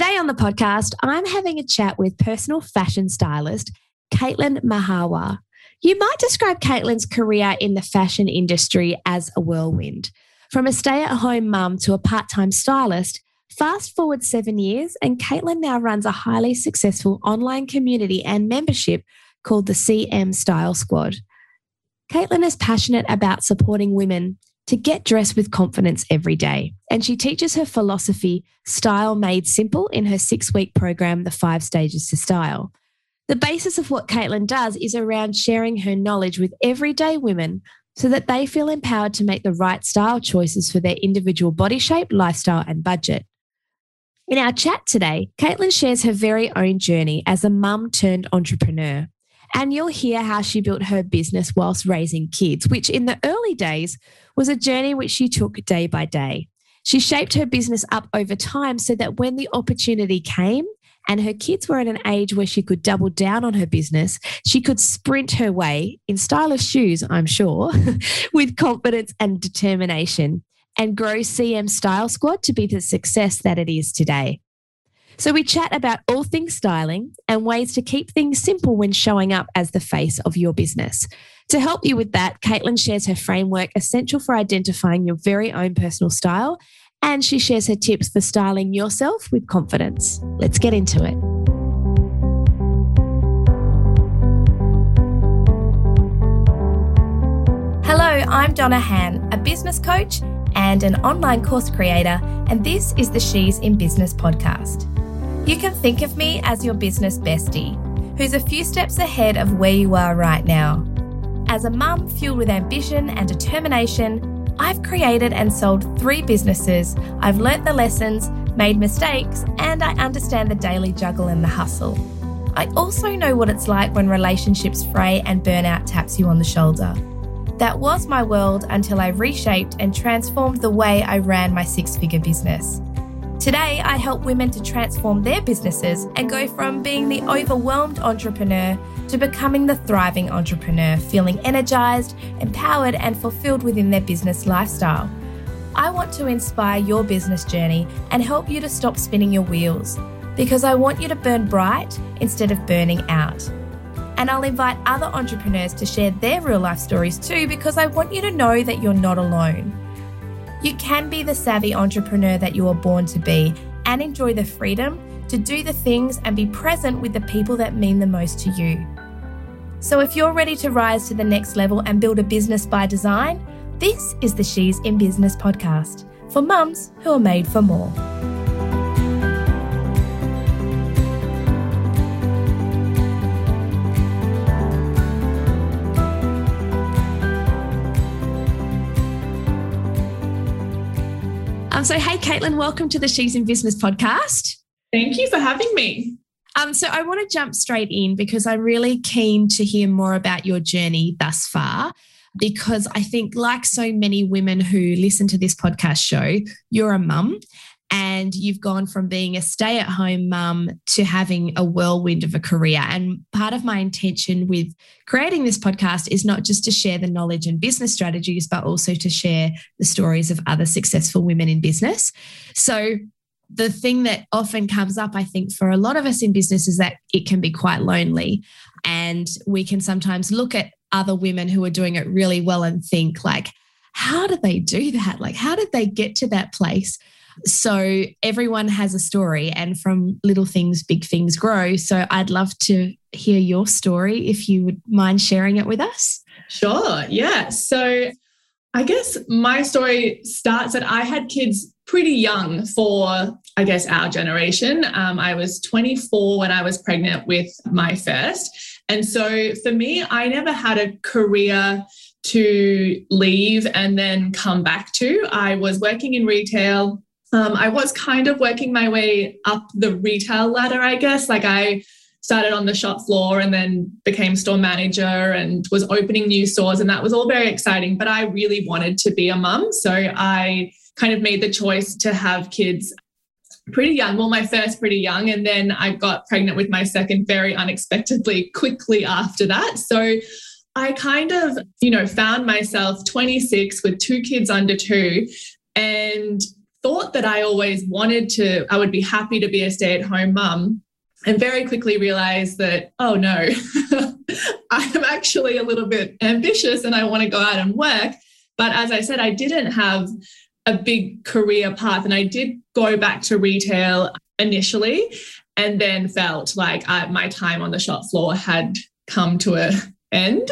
Today on the podcast, I'm having a chat with personal fashion stylist Caitlin Mahawa. You might describe Caitlin's career in the fashion industry as a whirlwind. From a stay at home mum to a part time stylist, fast forward seven years, and Caitlin now runs a highly successful online community and membership called the CM Style Squad. Caitlin is passionate about supporting women to get dressed with confidence every day. And she teaches her philosophy, Style Made Simple, in her six week program, The Five Stages to Style. The basis of what Caitlin does is around sharing her knowledge with everyday women so that they feel empowered to make the right style choices for their individual body shape, lifestyle, and budget. In our chat today, Caitlin shares her very own journey as a mum turned entrepreneur. And you'll hear how she built her business whilst raising kids, which in the early days was a journey which she took day by day. She shaped her business up over time so that when the opportunity came and her kids were at an age where she could double down on her business, she could sprint her way in stylish shoes, I'm sure, with confidence and determination and grow CM Style Squad to be the success that it is today. So we chat about all things styling and ways to keep things simple when showing up as the face of your business. To help you with that, Caitlin shares her framework essential for identifying your very own personal style, and she shares her tips for styling yourself with confidence. Let's get into it. Hello, I'm Donna Han, a business coach and an online course creator, and this is the She's in Business podcast. You can think of me as your business bestie, who's a few steps ahead of where you are right now. As a mum fueled with ambition and determination, I've created and sold three businesses. I've learnt the lessons, made mistakes, and I understand the daily juggle and the hustle. I also know what it's like when relationships fray and burnout taps you on the shoulder. That was my world until I reshaped and transformed the way I ran my six figure business. Today, I help women to transform their businesses and go from being the overwhelmed entrepreneur to becoming the thriving entrepreneur, feeling energized, empowered, and fulfilled within their business lifestyle. I want to inspire your business journey and help you to stop spinning your wheels because I want you to burn bright instead of burning out. And I'll invite other entrepreneurs to share their real life stories too because I want you to know that you're not alone. You can be the savvy entrepreneur that you were born to be and enjoy the freedom to do the things and be present with the people that mean the most to you. So, if you're ready to rise to the next level and build a business by design, this is the She's in Business podcast for mums who are made for more. Um, so, hey, Caitlin, welcome to the She's in Business podcast. Thank you for having me. Um, so, I want to jump straight in because I'm really keen to hear more about your journey thus far. Because I think, like so many women who listen to this podcast show, you're a mum and you've gone from being a stay at home mum to having a whirlwind of a career. And part of my intention with creating this podcast is not just to share the knowledge and business strategies, but also to share the stories of other successful women in business. So, the thing that often comes up, I think, for a lot of us in business is that it can be quite lonely. And we can sometimes look at other women who are doing it really well and think, like, how did they do that? Like, how did they get to that place? So everyone has a story, and from little things, big things grow. So I'd love to hear your story if you would mind sharing it with us. Sure. Yeah. So I guess my story starts that I had kids pretty young for, I guess, our generation. Um, I was 24 when I was pregnant with my first. And so for me, I never had a career to leave and then come back to. I was working in retail um, I was kind of working my way up the retail ladder, I guess. Like I started on the shop floor and then became store manager and was opening new stores. And that was all very exciting. But I really wanted to be a mum. So I kind of made the choice to have kids pretty young. Well, my first pretty young. And then I got pregnant with my second very unexpectedly quickly after that. So I kind of, you know, found myself 26 with two kids under two and thought that I always wanted to, I would be happy to be a stay at home mum. And very quickly realized that, oh no, I'm actually a little bit ambitious and I want to go out and work. But as I said, I didn't have a big career path. And I did go back to retail initially and then felt like I, my time on the shop floor had come to an end.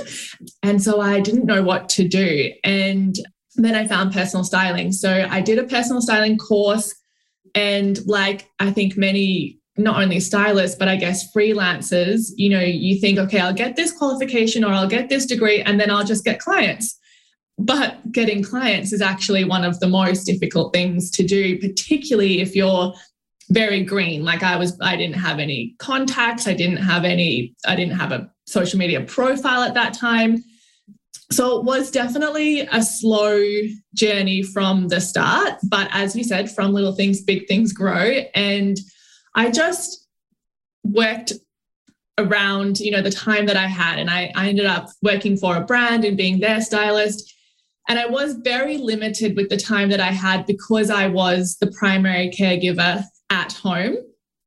And so I didn't know what to do. And then I found personal styling. So I did a personal styling course. And like I think many, not only stylists, but I guess freelancers, you know, you think, okay, I'll get this qualification or I'll get this degree and then I'll just get clients. But getting clients is actually one of the most difficult things to do, particularly if you're very green. Like I was, I didn't have any contacts. I didn't have any, I didn't have a social media profile at that time. So it was definitely a slow journey from the start. But as you said, from little things, big things grow. And I just worked around, you know, the time that I had. And I, I ended up working for a brand and being their stylist. And I was very limited with the time that I had because I was the primary caregiver at home.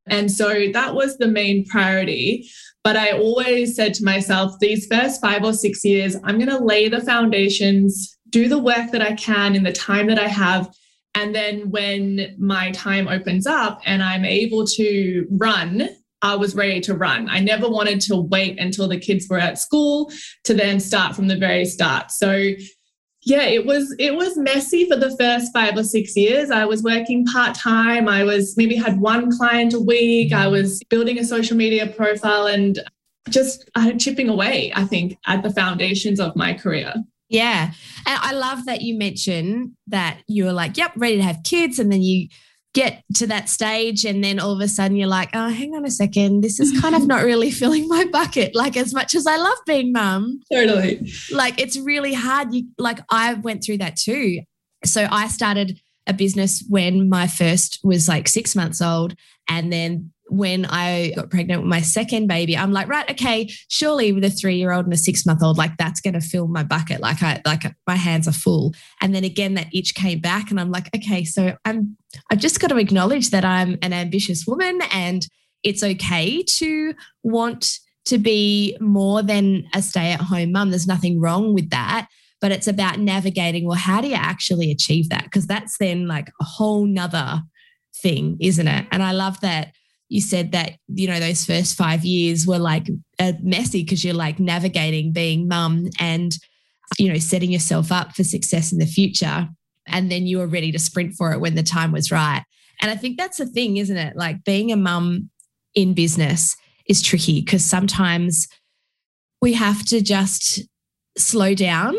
And so that was the main priority. But I always said to myself, these first five or six years, I'm going to lay the foundations, do the work that I can in the time that I have. And then when my time opens up and I'm able to run, I was ready to run. I never wanted to wait until the kids were at school to then start from the very start. So yeah it was it was messy for the first five or six years. I was working part-time. I was maybe had one client a week. I was building a social media profile and just uh, chipping away i think at the foundations of my career. Yeah. And i love that you mentioned that you were like yep ready to have kids and then you get to that stage and then all of a sudden you're like oh hang on a second. This is kind of not really filling my bucket like as much as i love being mum. Totally. Like it's really hard. You like i went through that too. So i started a business when my first was like six months old and then when I got pregnant with my second baby, I'm like, right, okay, surely with a three year old and a six month old, like that's going to fill my bucket. Like I, like my hands are full. And then again, that itch came back, and I'm like, okay, so I'm, I've just got to acknowledge that I'm an ambitious woman, and it's okay to want to be more than a stay at home mum. There's nothing wrong with that. But it's about navigating, well, how do you actually achieve that? Because that's then like a whole nother thing, isn't it? And I love that you said that you know those first five years were like messy because you're like navigating being mum and you know setting yourself up for success in the future and then you were ready to sprint for it when the time was right. And i think that's the thing isn't it? Like being a mum in business is tricky because sometimes we have to just slow down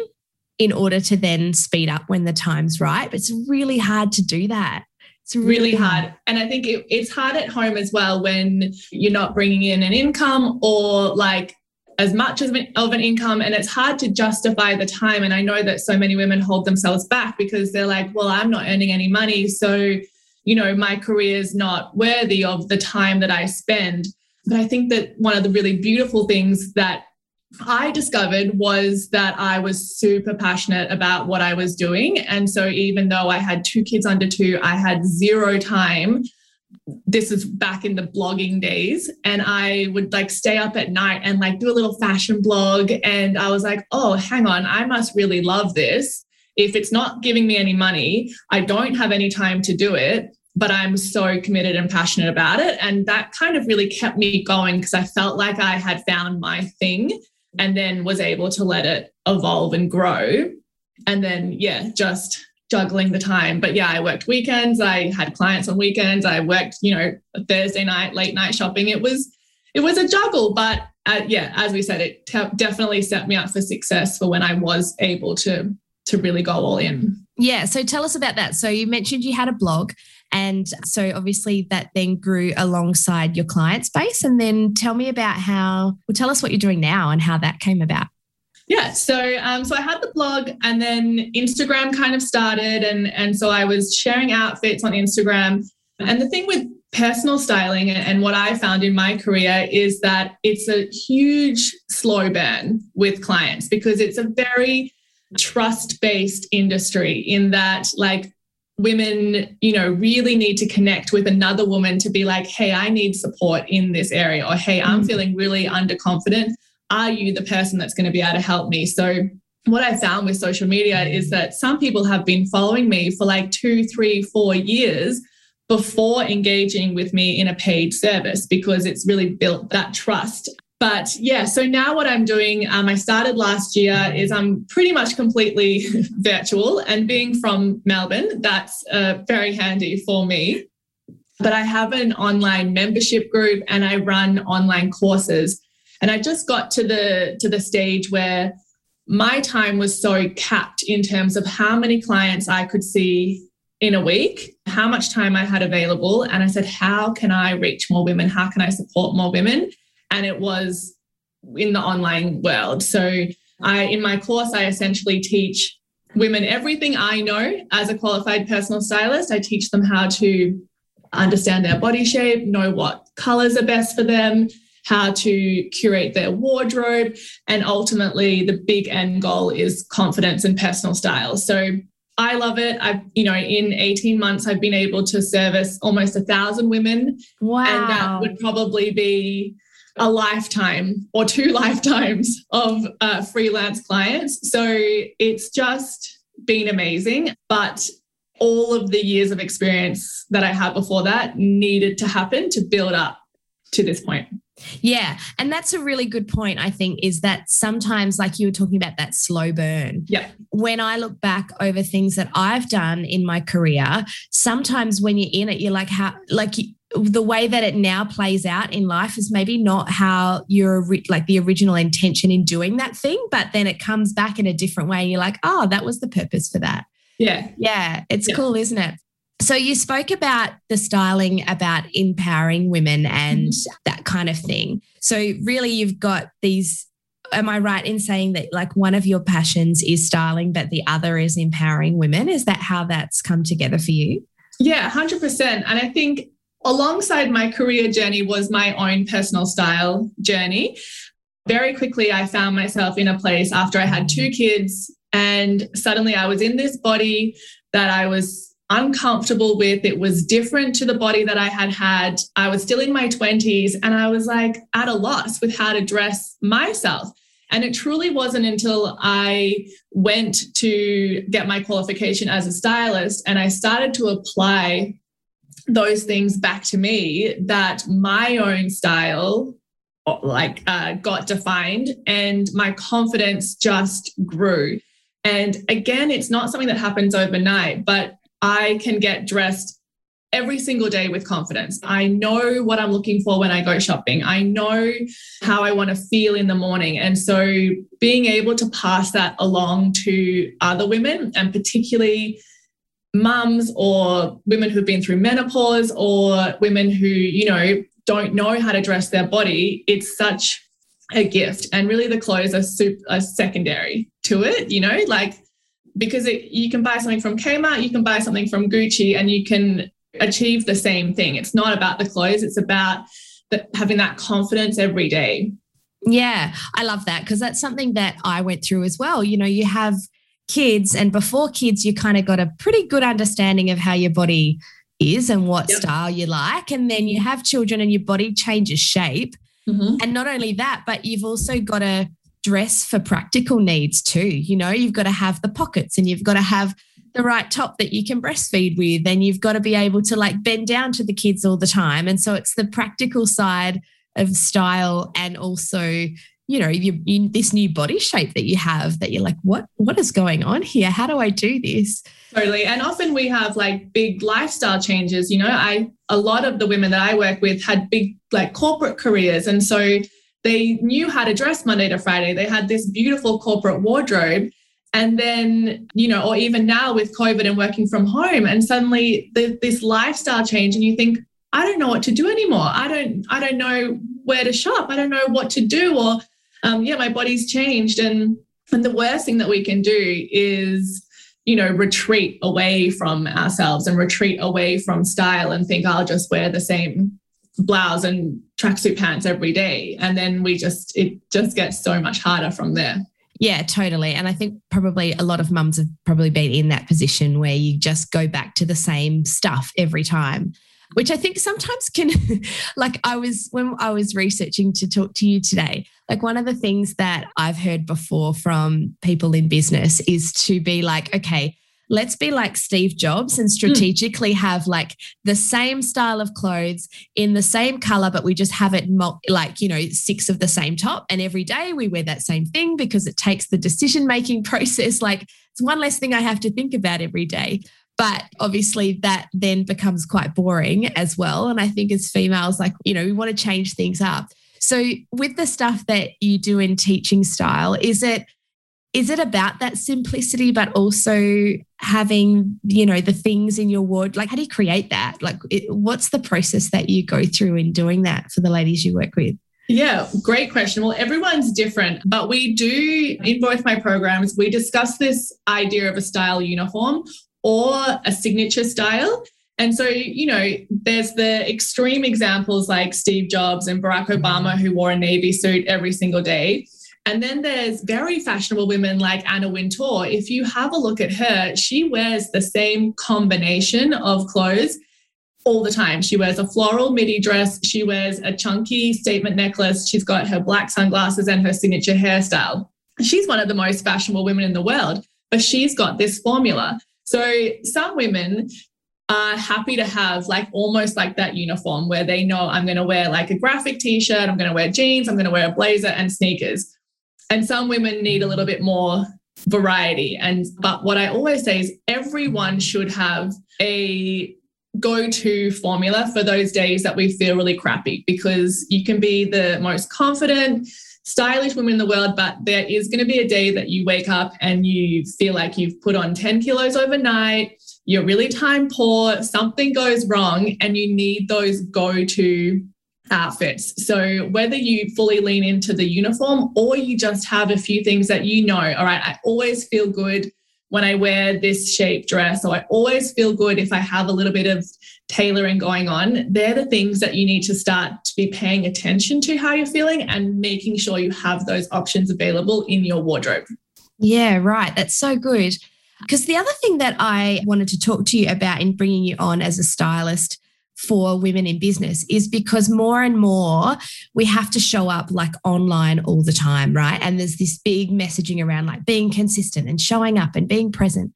in order to then speed up when the time's right but it's really hard to do that it's really hard. And I think it, it's hard at home as well when you're not bringing in an income or like as much as of an income. And it's hard to justify the time. And i know that so many women hold themselves back because they're like well i'm not earning any money. So you know my career is not worthy of the time that i spend. But i think that one of the really beautiful things that I discovered was that I was super passionate about what I was doing. And so, even though I had two kids under two, I had zero time. This is back in the blogging days. And I would like stay up at night and like do a little fashion blog. And I was like, oh, hang on, I must really love this. If it's not giving me any money, I don't have any time to do it but I'm so committed and passionate about it. And that kind of really kept me going because I felt like I had found my thing and then was able to let it evolve and grow. And then, yeah, just juggling the time. But yeah, I worked weekends. I had clients on weekends. I worked, you know, Thursday night, late night shopping. It was, it was a juggle, but uh, yeah, as we said, it te- definitely set me up for success for when I was able to to really go all in. Yeah. So tell us about that. So you mentioned you had a blog. And so obviously that then grew alongside your client space. And then tell me about how, well, tell us what you're doing now and how that came about. Yeah, so um, so I had the blog, and then Instagram kind of started, and and so I was sharing outfits on Instagram. And the thing with personal styling and what I found in my career is that it's a huge slow burn with clients because it's a very trust based industry in that like women, you know, really need to connect with another woman to be like, hey, I need support in this area, or hey, I'm mm. feeling really underconfident. Are you the person that's going to be able to help me? So, what I found with social media is that some people have been following me for like two, three, four years before engaging with me in a paid service because it's really built that trust. But yeah, so now what I'm doing, um, I started last year, is I'm pretty much completely virtual. And being from Melbourne, that's uh, very handy for me. But I have an online membership group and I run online courses. And I just got to the to the stage where my time was so capped in terms of how many clients I could see in a week, how much time I had available. And I said, how can I reach more women? How can I support more women? And it was in the online world. So I in my course I essentially teach women everything I know as a qualified personal stylist. I teach them how to understand their body shape, know what colors are best for them, how to curate their wardrobe, and ultimately the big end goal is confidence and personal style. So I love it. I've, you know, in 18 months, I've been able to service almost a thousand women. Wow. And that would probably be a lifetime or two lifetimes of uh, freelance clients. So it's just been amazing. But all of the years of experience that I had before that needed to happen to build up to this point. Yeah. And that's a really good point, I think, is that sometimes, like you were talking about that slow burn. Yeah. When I look back over things that I've done in my career, sometimes when you're in it, you're like, how, like, the way that it now plays out in life is maybe not how you're like the original intention in doing that thing, but then it comes back in a different way. And you're like, oh, that was the purpose for that. Yeah. Yeah. It's yeah. cool, isn't it? So you spoke about the styling about empowering women and mm-hmm. that kind of thing. So really you've got these am I right in saying that like one of your passions is styling but the other is empowering women? Is that how that's come together for you? Yeah, 100%. And I think alongside my career journey was my own personal style journey. Very quickly, I found myself in a place after I had two kids, and suddenly I was in this body that I was uncomfortable with. It was different to the body that I had had. I was still in my 20s, and I was like at a loss with how to dress myself. And it truly wasn't until I went to get my qualification as a stylist and I started to apply those things back to me that my own style like uh, got defined and my confidence just grew. And again it's not something that happens overnight but i can get dressed every single day with confidence. I know what i'm looking for when i go shopping. I know how i want to feel in the morning. And so being able to pass that along to other women and particularly mums or women who've been through menopause or women who, you know, don't know how to dress their body, it's such a gift. And really, the clothes are, super, are secondary to it, you know, like because it, you can buy something from Kmart, you can buy something from Gucci, and you can achieve the same thing. It's not about the clothes, it's about the, having that confidence every day. Yeah, I love that because that's something that I went through as well. You know, you have kids and before kids you kind of got a pretty good understanding of how your body is and what yep. style you like and then you have children and your body changes shape mm-hmm. and not only that but you've also got to dress for practical needs too you know you've got to have the pockets and you've got to have the right top that you can breastfeed with and you've got to be able to like bend down to the kids all the time and so it's the practical side of style and also you know you, you, this new body shape that you have that you're like what what is going on here? How do i do this? Totally. And often we have like big lifestyle changes. You know i a lot of the women that i work with had big like corporate careers. And so they knew how to dress monday to friday. They had this beautiful corporate wardrobe. And then you know or even now with covid and working from home and suddenly the, this lifestyle change and you think i don't know what to do anymore. I don't i don't know where to shop. I don't know what to do or um, yeah, my body's changed. And, and the worst thing that we can do is, you know, retreat away from ourselves and retreat away from style and think I'll just wear the same blouse and tracksuit pants every day. And then we just, it just gets so much harder from there. Yeah, totally. And I think probably a lot of mums have probably been in that position where you just go back to the same stuff every time which I think sometimes can, like, I was, when I was researching to talk to you today, like, one of the things that I've heard before from people in business is to be like, okay, let's be like Steve Jobs and hmm. strategically mm. have like the same style of clothes in the same color, but we just have it like, you know, six of the same top. And every day we wear that same thing because it takes the decision making process. Like it's one less thing I have to think about every day. But obviously, that then becomes quite boring as well. And I think as females, like, you know, we want to change things up. So, with the stuff that you do in teaching style, is it is it about that simplicity but also having you know the things in your ward like how do you create that like it, what's the process that you go through in doing that for the ladies you work with yeah, great question. Well, everyone's different, but we do in both my programs, we discuss this idea of a style uniform or a signature style. And so, you know, there's the extreme examples like Steve Jobs and Barack mm-hmm. Obama who wore a navy suit every single day. And then there's very fashionable women like Anna Wintour. If you have a look at her, she wears the same combination of clothes all the time. She wears a floral midi dress, she wears a chunky statement necklace, she's got her black sunglasses and her signature hairstyle. She's one of the most fashionable women in the world, but she's got this formula. So some women are happy to have like almost like that uniform where they know I'm going to wear like a graphic t shirt, I'm going to wear jeans, I'm going to wear a blazer and sneakers. And some women need a little bit more variety. And but what I always say is everyone should have a go to formula for those days that we feel really crappy because you can be the most confident, stylish woman in the world, but there is going to be a day that you wake up and you feel like you've put on 10 kilos overnight. You're really time poor, something goes wrong, and you need those go to outfits. So whether you fully lean into the uniform or you just have a few things that you know, all right, I always feel good when I wear this shape dress, or I always feel good if I have a little bit of tailoring going on. They're the things that you need to start to be paying attention to how you're feeling and making sure you have those options available in your wardrobe. Yeah, right. That's so good. Because the other thing that I wanted to talk to you about in bringing you on as a stylist for women in business is because more and more we have to show up like online all the time, right? And there's this big messaging around like being consistent and showing up and being present.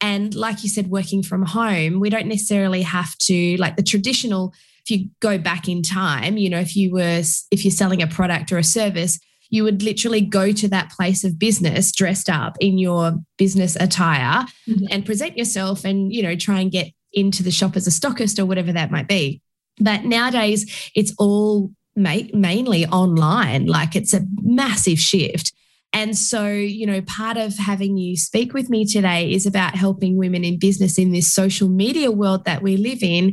And like you said, working from home, we don't necessarily have to, like the traditional, if you go back in time, you know, if you were, if you're selling a product or a service, you would literally go to that place of business dressed up in your business attire mm-hmm. and present yourself and, you know, try and get into the shop as a stockist or whatever that might be. But nowadays, it's all ma- mainly online. Like it's a massive shift. And so, you know, part of having you speak with me today is about helping women in business in this social media world that we live in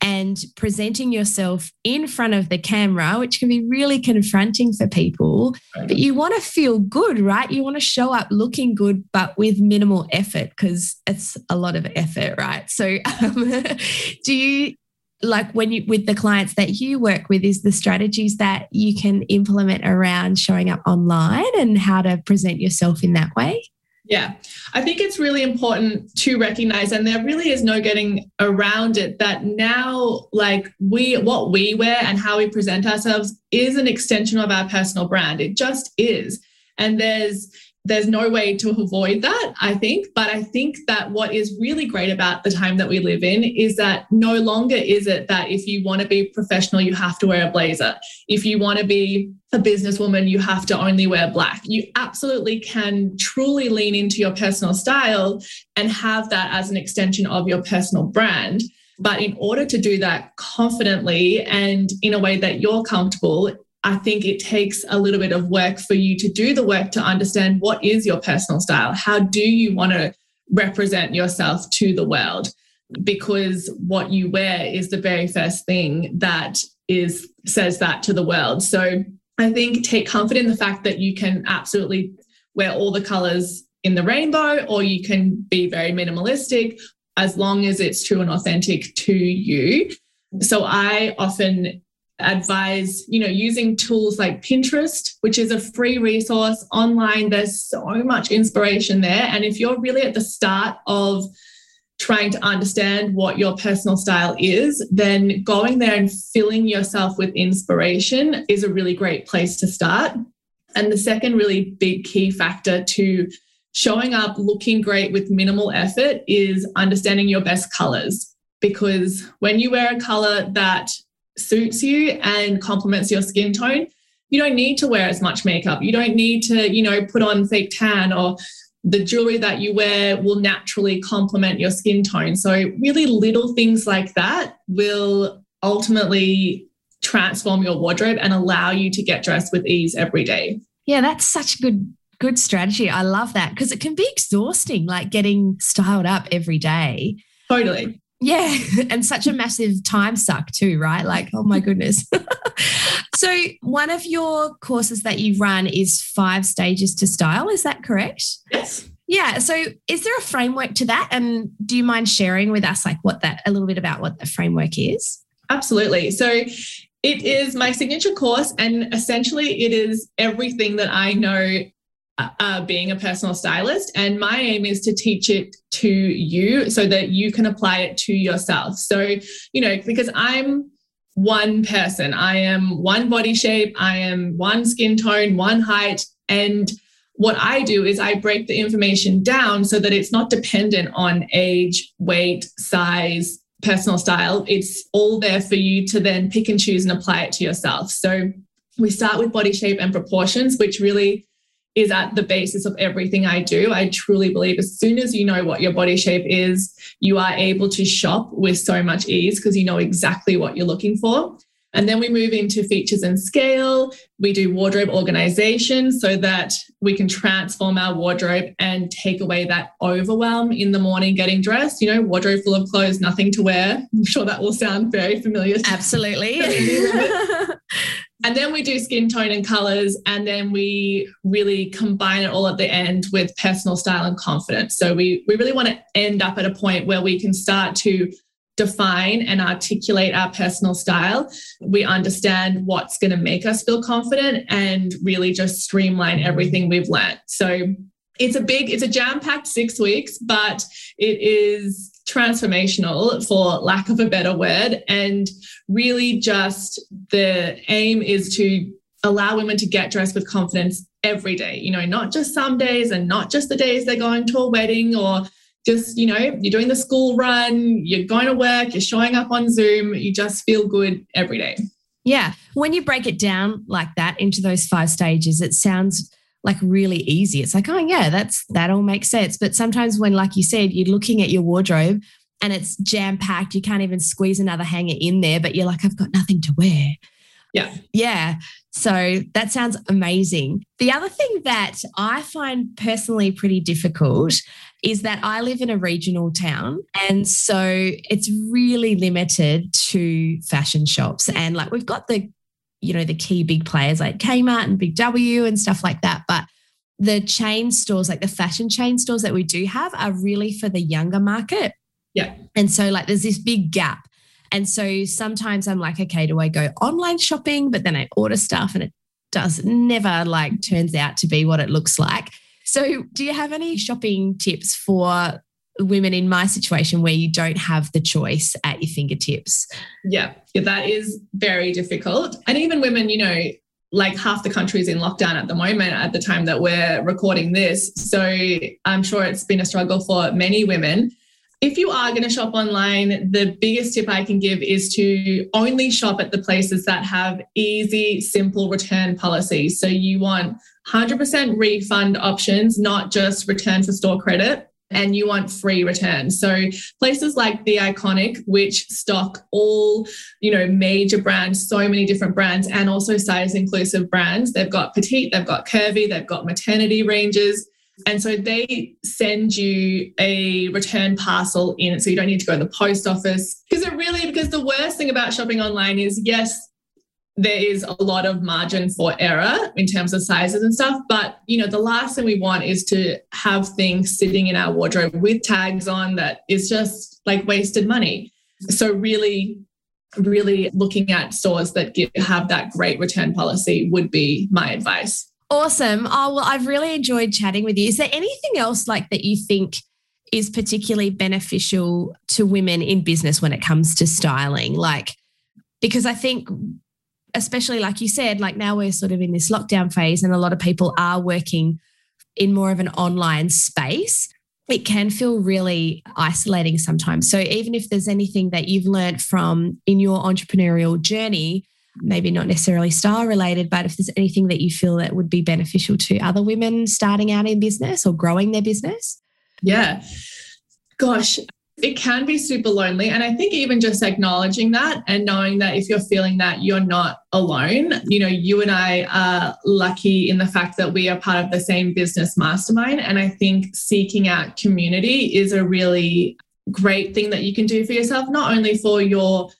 and presenting yourself in front of the camera, which can be really confronting for people. But you want to feel good, right? You want to show up looking good, but with minimal effort because it's a lot of effort, right? So, um, do you like when you with the clients that you work with is the strategies that you can implement around showing up online and how to present yourself in that way yeah, I think it's really important to recognize, and there really is no getting around it, that now, like, we, what we wear and how we present ourselves is an extension of our personal brand. It just is. And there's, there's no way to avoid that, I think. But I think that what is really great about the time that we live in is that no longer is it that if you want to be professional, you have to wear a blazer. If you want to be a businesswoman, you have to only wear black. You absolutely can truly lean into your personal style and have that as an extension of your personal brand. But in order to do that confidently and in a way that you're comfortable, I think it takes a little bit of work for you to do the work to understand what is your personal style? How do you want to represent yourself to the world? Because what you wear is the very first thing that is says that to the world. So I think take comfort in the fact that you can absolutely wear all the colors in the rainbow or you can be very minimalistic as long as it's true and authentic to you. So I often advise, you know, using tools like Pinterest, which is a free resource online. There's so much inspiration there. And if you're really at the start of trying to understand what your personal style is, then going there and filling yourself with inspiration is a really great place to start. And the second really big key factor to showing up looking great with minimal effort is understanding your best colors. Because when you wear a color that suits you and complements your skin tone, you don't need to wear as much makeup. You don't need to, you know, put on fake tan or the jewelry that you wear will naturally complement your skin tone. So, really, little things like that will ultimately transform your wardrobe and allow you to get dressed with ease every day. Yeah, that's such a good good strategy. I love that because it can be exhausting like getting styled up every day. Totally. Yeah, and such a massive time suck too, right? Like, oh my goodness. so, one of your courses that you run is five stages to style. Is that correct? Yes. Yeah. So, is there a framework to that? And do you mind sharing with us, like, what that a little bit about what the framework is? Absolutely. So, it is my signature course, and essentially, it is everything that I know uh, being a personal stylist. And my aim is to teach it to you so that you can apply it to yourself. So, you know, because I'm one person, I am one body shape, I am one skin tone, one height. And what I do is I break the information down so that it's not dependent on age, weight, size, personal style. It's all there for you to then pick and choose and apply it to yourself. So we start with body shape and proportions, which really is at the basis of everything I do. I truly believe as soon as you know what your body shape is, you are able to shop with so much ease because you know exactly what you're looking for. And then we move into features and scale. We do wardrobe organization so that we can transform our wardrobe and take away that overwhelm in the morning getting dressed. You know, wardrobe full of clothes, nothing to wear. I'm sure that will sound very familiar. Absolutely. And then we do skin tone and colors, and then we really combine it all at the end with personal style and confidence. So we, we really want to end up at a point where we can start to define and articulate our personal style. We understand what's going to make us feel confident and really just streamline everything we've learned. So it's a big, it's a jam packed six weeks, but it is transformational for lack of a better word. And really just the aim is to allow women to get dressed with confidence every day, you know, not just some days and not just the days they're going to a wedding or just, you know, you're doing the school run, you're going to work, you're showing up on Zoom, you just feel good every day. Yeah. When you break it down like that into those five stages, it sounds like really easy. It's like, oh yeah, that's that all makes sense. But sometimes when, like you said, you're looking at your wardrobe and it's jam packed, you can't even squeeze another hanger in there, but you're like, I've got nothing to wear. Yeah. Yeah. So that sounds amazing. The other thing that I find personally pretty difficult is that I live in a regional town. And so it's really limited to fashion shops. And like we've got the you know, the key big players like Kmart and Big W and stuff like that. But the chain stores, like the fashion chain stores that we do have, are really for the younger market. Yeah. And so, like, there's this big gap. And so sometimes I'm like, okay, do I go online shopping? But then I order stuff and it does never like turns out to be what it looks like. So, do you have any shopping tips for women in my situation where you don't have the choice at your fingertips. Yeah, that is very difficult. And even women, you know, like half the country is in lockdown at the moment at the time that we're recording this. So I'm sure it's been a struggle for many women. If you are going to shop online, the biggest tip I can give is to only shop at the places that have easy, simple return policies. So you want 100% refund options, not just return for store credit and you want free returns. So places like The Iconic, which stock all, you know, major brands, so many different brands, and also size inclusive brands. They've got petite, they've got curvy, they've got maternity ranges. And so they send you a return parcel in, so you don't need to go to the post office. Because it really, because the worst thing about shopping online is yes, there is a lot of margin for error in terms of sizes and stuff. But you know, the last thing we want is to have things sitting in our wardrobe with tags on that is just like wasted money. So really really looking at stores that give, have that great return policy would be my advice. Awesome. Oh, well, I've really enjoyed chatting with you. Is there anything else like that you think is particularly beneficial to women in business when it comes to styling? Like, because I think, especially like you said, like now we're sort of in this lockdown phase and a lot of people are working in more of an online space. It can feel really isolating sometimes. So, even if there's anything that you've learned from in your entrepreneurial journey, maybe not necessarily style related, but if there's anything that you feel that would be beneficial to other women starting out in business or growing their business? Yeah. Gosh, it can be super lonely. And I think even just acknowledging that and knowing that if you're feeling that you're not alone, you know, you and I are lucky in the fact that we are part of the same business mastermind. And I think seeking out community is a really great thing that you can do for yourself, not only for your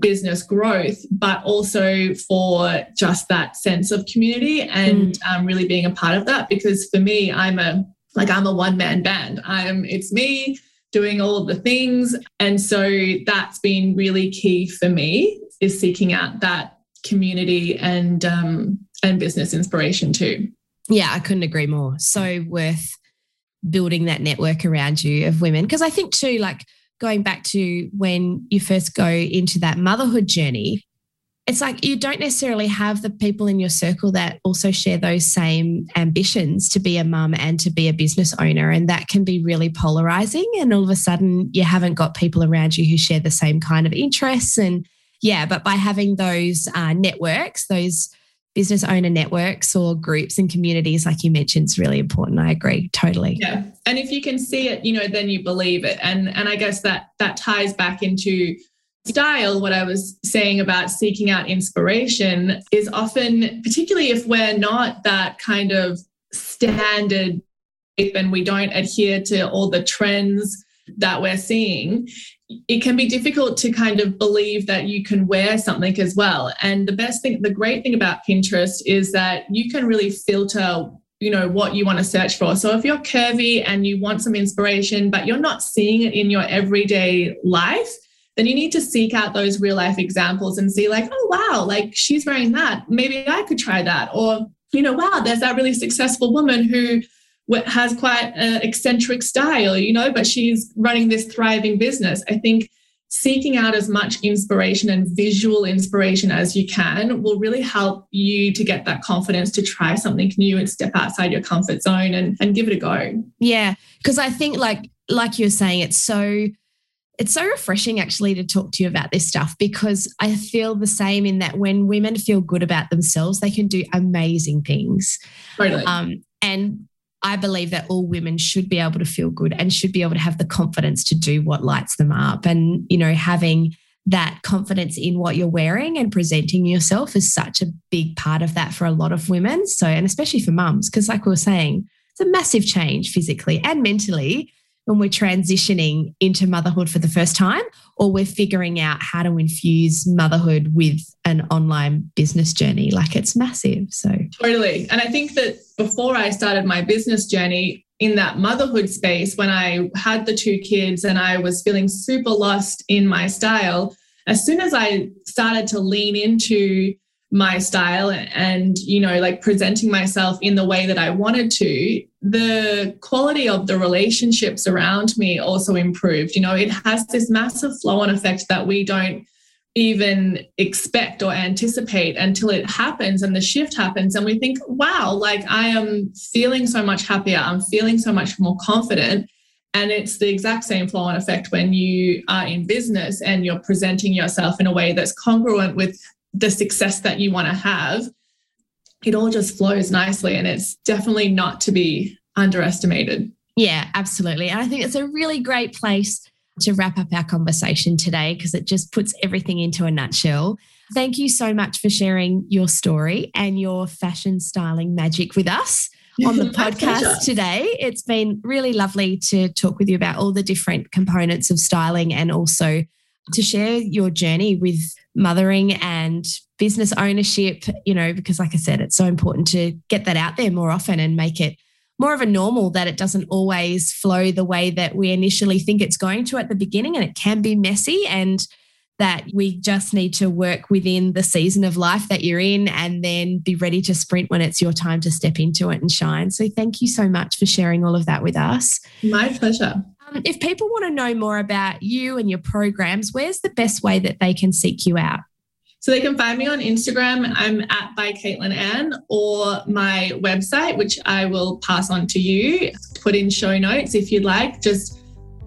business growth, but also for just that sense of community and mm. um, really being a part of that. Because for me, I'm a like I'm a one man band. I'm it's me doing all of the things, and so that's been really key for me is seeking out that community and um, and business inspiration too. Yeah, I couldn't agree more. So worth building that network around you of women because I think too like going back to when you first go into that motherhood journey, it's like you don't necessarily have the people in your circle that also share those same ambitions to be a mum and to be a business owner. And that can be really polarizing. And all of a sudden, you haven't got people around you who share the same kind of interests. And yeah, but by having those uh, networks, those business owner networks or groups and communities, like you mentioned, is really important. I agree totally. Yeah, and if you can see it, you know, then you believe it, and and I guess that that ties back into style. What I was saying about seeking out inspiration is often, particularly if we're not that kind of standard and we don't adhere to all the trends that we're seeing, it can be difficult to kind of believe that you can wear something as well. And the best thing, the great thing about Pinterest is that you can really filter you know what you want to search for so if you're curvy and you want some inspiration but you're not seeing it in your everyday life then you need to seek out those real life examples and see like oh wow like she's wearing that maybe i could try that or you know wow there's that really successful woman who has quite an eccentric style, you know, but she's running this thriving business. I think seeking out as much inspiration and visual inspiration as you can will really help you to get that confidence to try something new and step outside your comfort zone and, and give it a go. Yeah. Because I think like like you're saying, it's so it's so refreshing actually to talk to you about this stuff because I feel the same in that when women feel good about themselves, they can do amazing things. Totally. Um, and I believe that all women should be able to feel good and should be able to have the confidence to do what lights them up. And, you know, having that confidence in what you're wearing and presenting yourself is such a big part of that for a lot of women. So, and especially for mums, because like we were saying, it's a massive change physically and mentally when we're transitioning into motherhood for the first time, or we're figuring out how to infuse motherhood with an online business journey. Like it's massive. So, totally. And I think that before I started my business journey, in that motherhood space, when I had the two kids and I was feeling super lost in my style, as soon as I started to lean into my style and you know like presenting myself in the way that I wanted to the quality of the relationships around me also improved. You know it has this massive flow on effect that we don't even expect or anticipate until it happens and the shift happens. And we think wow like I am feeling so much happier. I'm feeling so much more confident. And it's the exact same flow on effect when you are in business and you're presenting yourself in a way that's congruent with the success that you want to have, it all just flows nicely. And it's definitely not to be underestimated. Yeah, absolutely. And I think it's a really great place to wrap up our conversation today because it just puts everything into a nutshell. Thank you so much for sharing your story and your fashion styling magic with us on the podcast today. It's been really lovely to talk with you about all the different components of styling and also to share your journey with mothering and business ownership, you know, because like I said, it's so important to get that out there more often and make it more of a normal that it doesn't always flow the way that we initially think it's going to at the beginning and it can be messy and that we just need to work within the season of life that you're in and then be ready to sprint when it's your time to step into it and shine. So thank you so much for sharing all of that with us. My pleasure. Um, if people want to know more about you and your programs, where's the best way that they can seek you out? So they can find me on Instagram. I'm at by Caitlin Ann or my website, which I will pass on to you. Put in show notes if you'd like. Just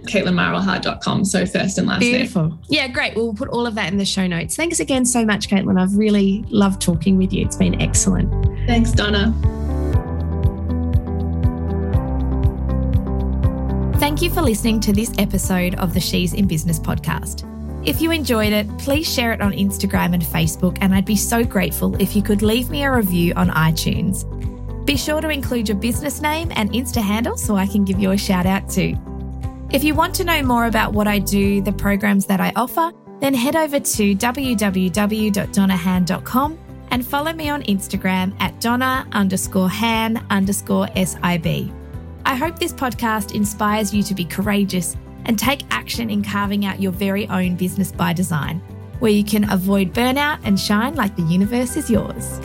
CaitlinMarwilhart.com. So first and last Beautiful. name. Yeah, great. We'll put all of that in the show notes. Thanks again so much, Caitlin. I've really loved talking with you. It's been excellent. Thanks, Donna. Thank you for listening to this episode of the She's in Business podcast. If you enjoyed it, please share it on Instagram and Facebook, and I'd be so grateful if you could leave me a review on iTunes. Be sure to include your business name and Insta handle so I can give you a shout out too. If you want to know more about what I do, the programs that I offer, then head over to www.donnahan.com and follow me on Instagram at donna underscore han underscore SIB. I hope this podcast inspires you to be courageous and take action in carving out your very own business by design, where you can avoid burnout and shine like the universe is yours.